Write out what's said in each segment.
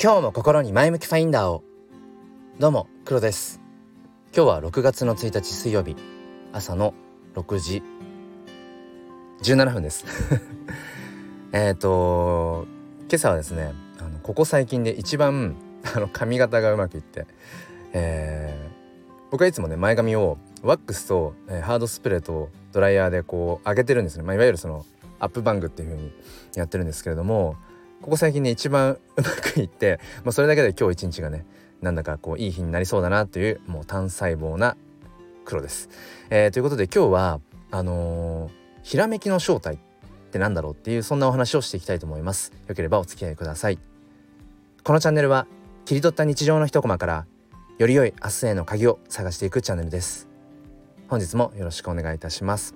今日も心に前向きファインダーを。どうも黒です。今日は6月の1日水曜日。朝の6時。17分です。えっと今朝はですねあのここ最近で一番 あの髪型がうまくいって、えー、僕はいつもね前髪をワックスと、えー、ハードスプレーとドライヤーでこう上げてるんですね、まあ、いわゆるそのアップバングっていう風にやってるんですけれどもここ最近ね一番うまくいって、まあ、それだけで今日一日がねなんだかこういい日になりそうだなというもう単細胞な黒です。えー、ということで今日はあのー、ひらめきの正体ってなんだろうっていうそんなお話をしていきたいと思います。よければお付き合いください。このチャンネルは切り取った日常の一コマからより良い明日への鍵を探していくチャンネルです。本日もよろしくお願いいたします。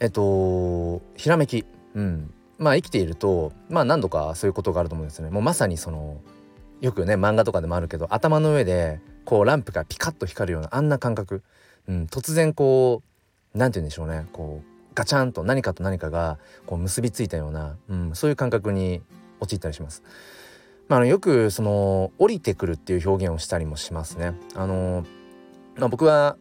えっとひらめき、うん、まあ生きているとまあ何度かそういうことがあると思うんですよねもうまさにそのよくね漫画とかでもあるけど頭の上でこうランプがピカッと光るようなあんな感覚、うん、突然こう何て言うんでしょうねこうガチャンと何かと何かがこう結びついたような、うん、そういう感覚に陥ったりします。まあ、あのよくその降りてくるっていう表現をしたりもしますね。あのまあ、僕は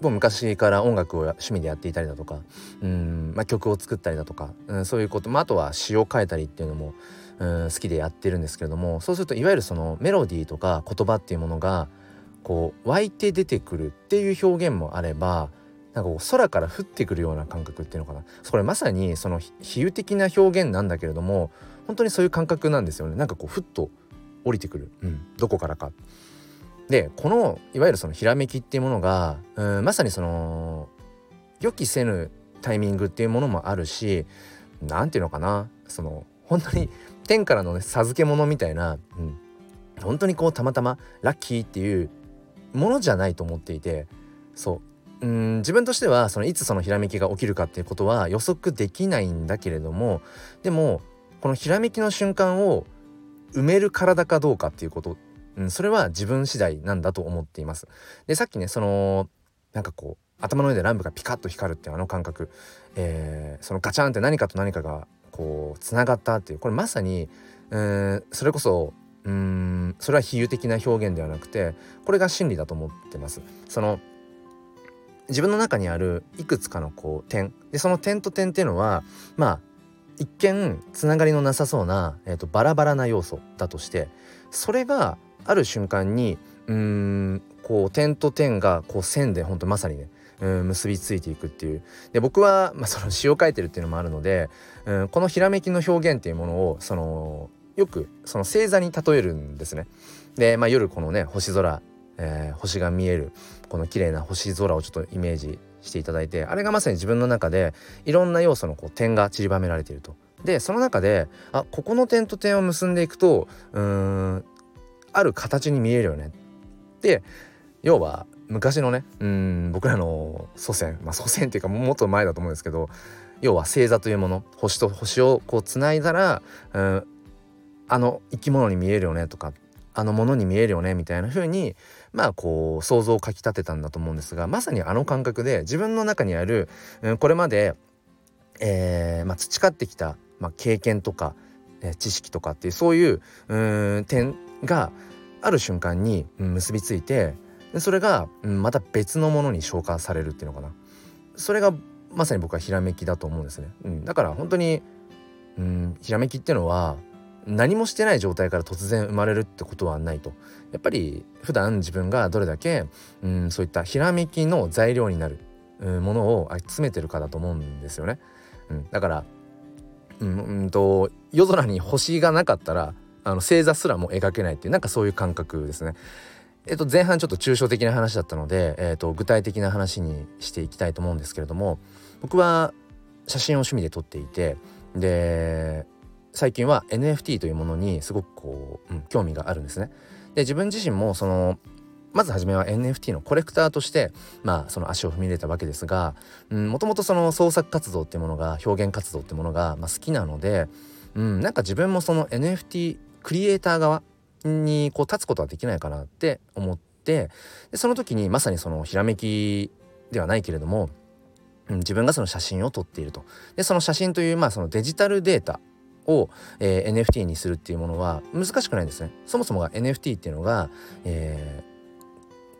もう昔から音楽を趣味でやっていたりだとかうん、まあ、曲を作ったりだとか、うん、そういうこと、まあ、あとは詩を書いたりっていうのも、うん、好きでやってるんですけれどもそうするといわゆるそのメロディーとか言葉っていうものがこう湧いて出てくるっていう表現もあればなんかこう空から降ってくるような感覚っていうのかな。それまさにその比喩的な表現なんだけれども本当にそういう感覚なんですよね。なんかこうふっと降りてくる、うん、どこからか。でこのいわゆるそのひらめきっていうものがうんまさにその予期せぬタイミングっていうものもあるし何て言うのかなその本当に天からのね授け物みたいな、うん、本当にこうたまたまラッキーっていうものじゃないと思っていてそううん自分としてはそのいつそのひらめきが起きるかっていうことは予測できないんだけれどもでもこのひらめきの瞬間を埋める体かどうかっていうことうん、それは自分次第なんだと思っています。でさっきねそのなんかこう頭の上でランプがピカッと光るっていうあの感覚、えー、そのガチャンって何かと何かがこうつながったっていうこれまさにうんそれこそうんそれは比喩的な表現ではなくてこれが真理だと思ってます。その自分の中にあるいくつかのこう点でその点と点っていうのはまあ一見つながりのなさそうな、えーとバラバラな要素だとしてそれがある瞬間にうんこう点と点がこう線で本当まさにねうん結びついていくっていうで僕は、まあ、その詩を書いてるっていうのもあるのでうんこのひらめきの表現っていうものをそのよくその星座に例えるんですね。で、まあ、夜このね星空、えー、星が見えるこの綺麗な星空をちょっとイメージしていただいてあれがまさに自分の中でいろんな要素のこう点が散りばめられていると。でその中であここの点と点を結んでいくとうんある形に見えるよね。で要は昔のねうん僕らの祖先まあ祖先っていうかもっと前だと思うんですけど要は星座というもの星と星をこうつないだらうんあの生き物に見えるよねとかあのものに見えるよねみたいな風にまあこう想像をかきたてたんだと思うんですがまさにあの感覚で自分の中にある、うん、これまで、えーまあ、培ってきた、まあ、経験とか、えー、知識とかっていうそういううん点がある瞬間に結びついてそれがまた別のものに消化されるっていうのかな。それがまさに僕はひらめきだと思うんですね、うん、だから本当に、うん、ひらめきっていうのは何もしてない状態から突然生まれるってことはないと。やっぱり普段自分がどれだけ、うん、そういったひらめきの材料になる、ものを集めてるかだと思うんですよね、うん、だから、うんと夜空に星がなかったらあの星座すらも描けないっていうなんかそういう感覚ですね。えっと、前半ちょっと抽象的な話だったので、えっと、具体的な話にしていきたいと思うんですけれども僕は写真を趣味で撮っていてで最近は NFT というものにすごくこう、うん、興味があるんですね。で自分自身もそのまず初めは NFT のコレクターとしてまあその足を踏み入れたわけですがもともとその創作活動っていうものが表現活動っていうものが、まあ、好きなので、うん、なんか自分もその NFT クリエイター側にこう立つことはできないかなって思ってでその時にまさにそのひらめきではないけれども、うん、自分がその写真を撮っているとでその写真というまあそのデジタルデータを、えー、NFT にするっていうものは難しくないんですね。そもそもが NFT っていうのが、えー、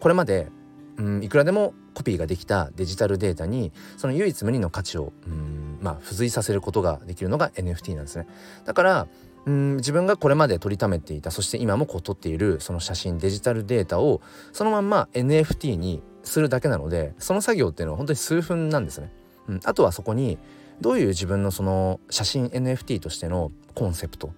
これまで、うん、いくらでもコピーができたデジタルデータにその唯一無二の価値を、うんまあ、付随させることができるのが NFT なんですね。だからうん自分がこれまで撮りためていたそして今もこう撮っているその写真デジタルデータをそのまんま NFT にするだけなのでその作業っていうのは本当に数分なんですね。うん、あとはそこにどういう自分のその写真 NFT としてのコンセプト、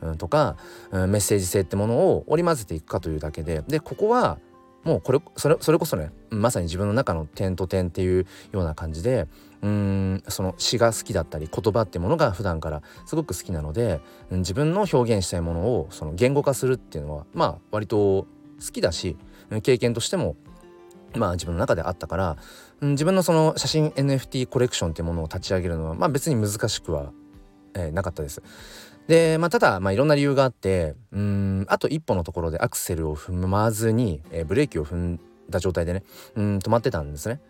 うん、とか、うん、メッセージ性ってものを織り交ぜていくかというだけででここはもうこれそれそれこそねまさに自分の中の点と点っていうような感じでうんその詩が好きだったり言葉ってものが普段からすごく好きなので自分の表現したいものをその言語化するっていうのはまあ割と好きだし経験としてもまあ自分の中であったから、うん、自分のその写真 NFT コレクションっていうものを立ち上げるのはまあ別に難しくは、えー、なかったです。で、まあ、ただ、まあ、いろんな理由があってうんあと一歩のところでアクセルを踏まずに、えー、ブレーキを踏んだ状態でねうん止まってたんですね。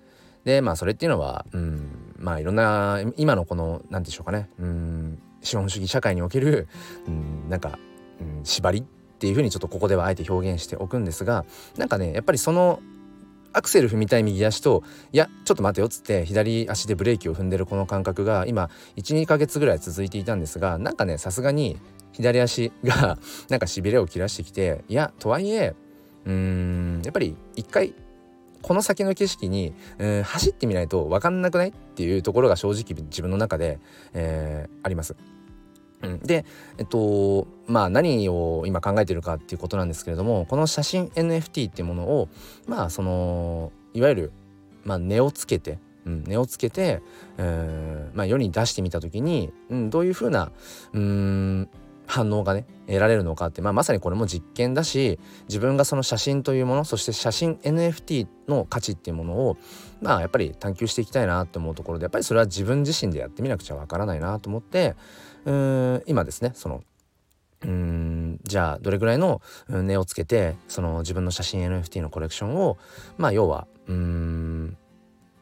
でまあそれっていうのはうんまあいろんな今のこの何でしょうかねうん資本主義社会におけるうんなんか、うん、縛りっていうふうにちょっとここではあえて表現しておくんですがなんかねやっぱりそのアクセル踏みたい右足といやちょっと待てよっつって左足でブレーキを踏んでるこの感覚が今12ヶ月ぐらい続いていたんですがなんかねさすがに左足が なんかしびれを切らしてきていやとはいえうーんやっぱり一回この先の景色に、うん、走ってみないと分かんなくないっていうところが正直自分の中で、えー、あります。うん、でえっとまあ何を今考えてるかっていうことなんですけれどもこの写真 NFT っていうものをまあそのいわゆる、まあ、値をつけて、うん、値をつけて、えーまあ、世に出してみた時に、うん、どういうふうなうん反応がね得られるのかって、まあ、まさにこれも実験だし自分がその写真というものそして写真 NFT の価値っていうものをまあやっぱり探求していきたいなって思うところでやっぱりそれは自分自身でやってみなくちゃわからないなと思ってうん今ですねそのうんじゃあどれぐらいの値をつけてその自分の写真 NFT のコレクションをまあ要はうん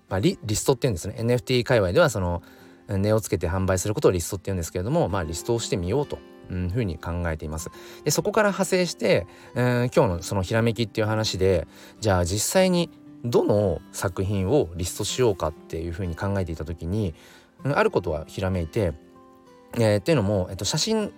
まあリリストっていうんですね NFT 界隈ではその値をつけて販売することをリストっていうんですけれどもまあリストをしてみようというふうに考えています。でそこから派生して、えー、今日のそのひらめきっていう話でじゃあ実際にどの作品をリストしようかっていうふうに考えていた時にあることはひらめいてえー、っていうのも、えっと、写真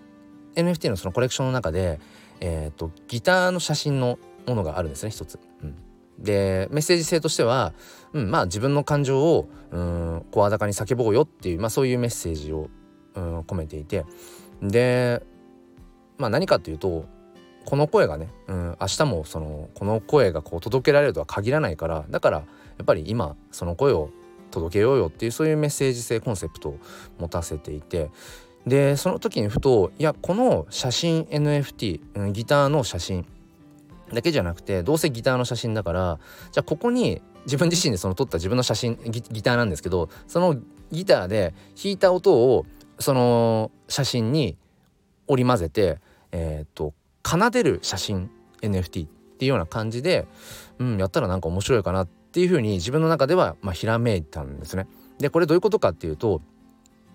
NFT のそのコレクションの中で、えー、っとギターの写真のものがあるんですね一つ。うん、でメッセージ性としては、うん、まあ自分の感情を声高に叫ぼうよっていう、まあ、そういうメッセージをうん込めていて。で、まあ、何かっていうとこの声がね、うん、明日もそのこの声がこう届けられるとは限らないからだからやっぱり今その声を届けようよっていうそういうメッセージ性コンセプトを持たせていて。でその時にふといやこの写真 NFT、うん、ギターの写真だけじゃなくてどうせギターの写真だからじゃあここに自分自身でその撮った自分の写真ギターなんですけどそのギターで弾いた音をその写真に織り交ぜてえっ、と奏でる写真 NFT っていうような感じで、うん、やったらなんか面白いかなっていうふうに自分の中ではまあひらめいたんですね。でこれどういうことかっていうと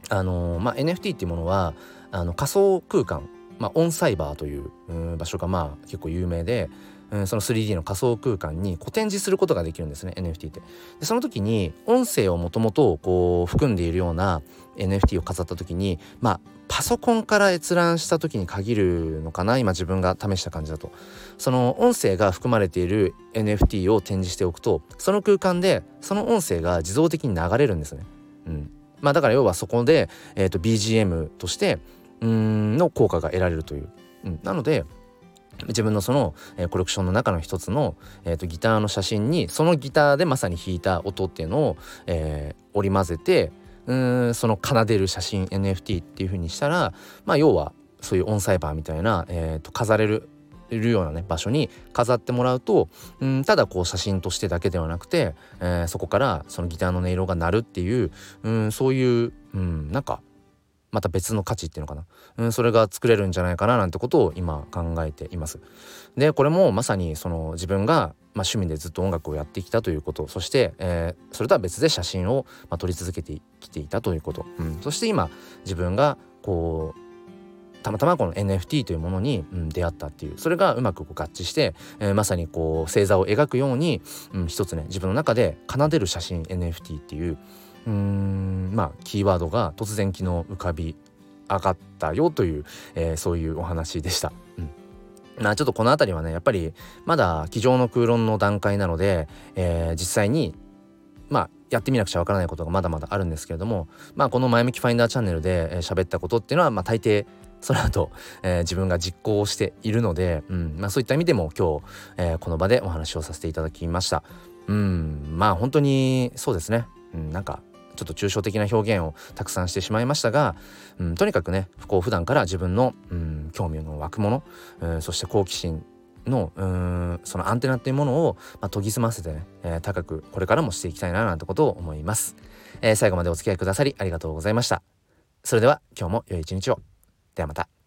あのまあ、NFT っていうものはあの仮想空間、まあ、オンサイバーという場所がまあ結構有名で、うん、その 3D の仮想空間に展示することができるんですね NFT って。でその時に音声をもともとこう含んでいるような NFT を飾った時にまあパソコンから閲覧した時に限るのかな今自分が試した感じだとその音声が含まれている NFT を展示しておくとその空間でその音声が自動的に流れるんですね。うん、まあだから要はそこで、えーと、BGM としてうんの効果が得られるという。うん、なので自分のその、えー、コレクションの中の一つの、えーと、ギターの写真にそのギターでまさに弾いた音っていうのを、えー、織り交ぜてうんその奏でる写真 NFT っていう風にしたらまあ要はそういうオンサイバーみたいな、えーと飾れるるようなね場所に飾ってもらうとうんただこう写真としてだけではなくて、えー、そこからそのギターの音色が鳴るっていううんそういううんなんかまた別の価値っていうのかな、うん、それが作れるんじゃないかななんてことを今考えています。でこれもまさにその自分が、まあ、趣味でずっと音楽をやってきたということ。そして、えー、それとは別で写真を、まあ、撮り続けてきていたということ、うん、そして今自分がこうたまたまこの NFT というものに、うん、出会ったっていうそれがうまくこう合致して、えー、まさにこう星座を描くように、うん、一つね自分の中で奏でる写真 NFT っていううんまあキーワードが突然昨日浮かび上がったよという、えー、そういうお話でした。うんまあちょっとこの辺りはねやっぱりまだ机上の空論の段階なので、えー、実際にまあやってみなくちゃわからないことがまだまだあるんですけれどもまあこの前向きファインダーチャンネルで喋、ったことっていうのはまあ大抵その後、えー、自分が実行しているので、うんまあ、そういった意味でも今日、えー、この場でお話をさせていただきました。うんまあ本当にそうですね、うん、なんかちょっと抽象的な表現をたくさんしてしまいましたが、うん、とにかくねこう普段から自分の、うん、興味の湧くもの、うん、そして好奇心のうんそのアンテナっていうものを、まあ、研ぎ澄ませてね、えー、高くこれからもしていきたいななんてことを思います、えー、最後までお付き合いくださりありがとうございました。それでは今日も良い一日を。ではまた。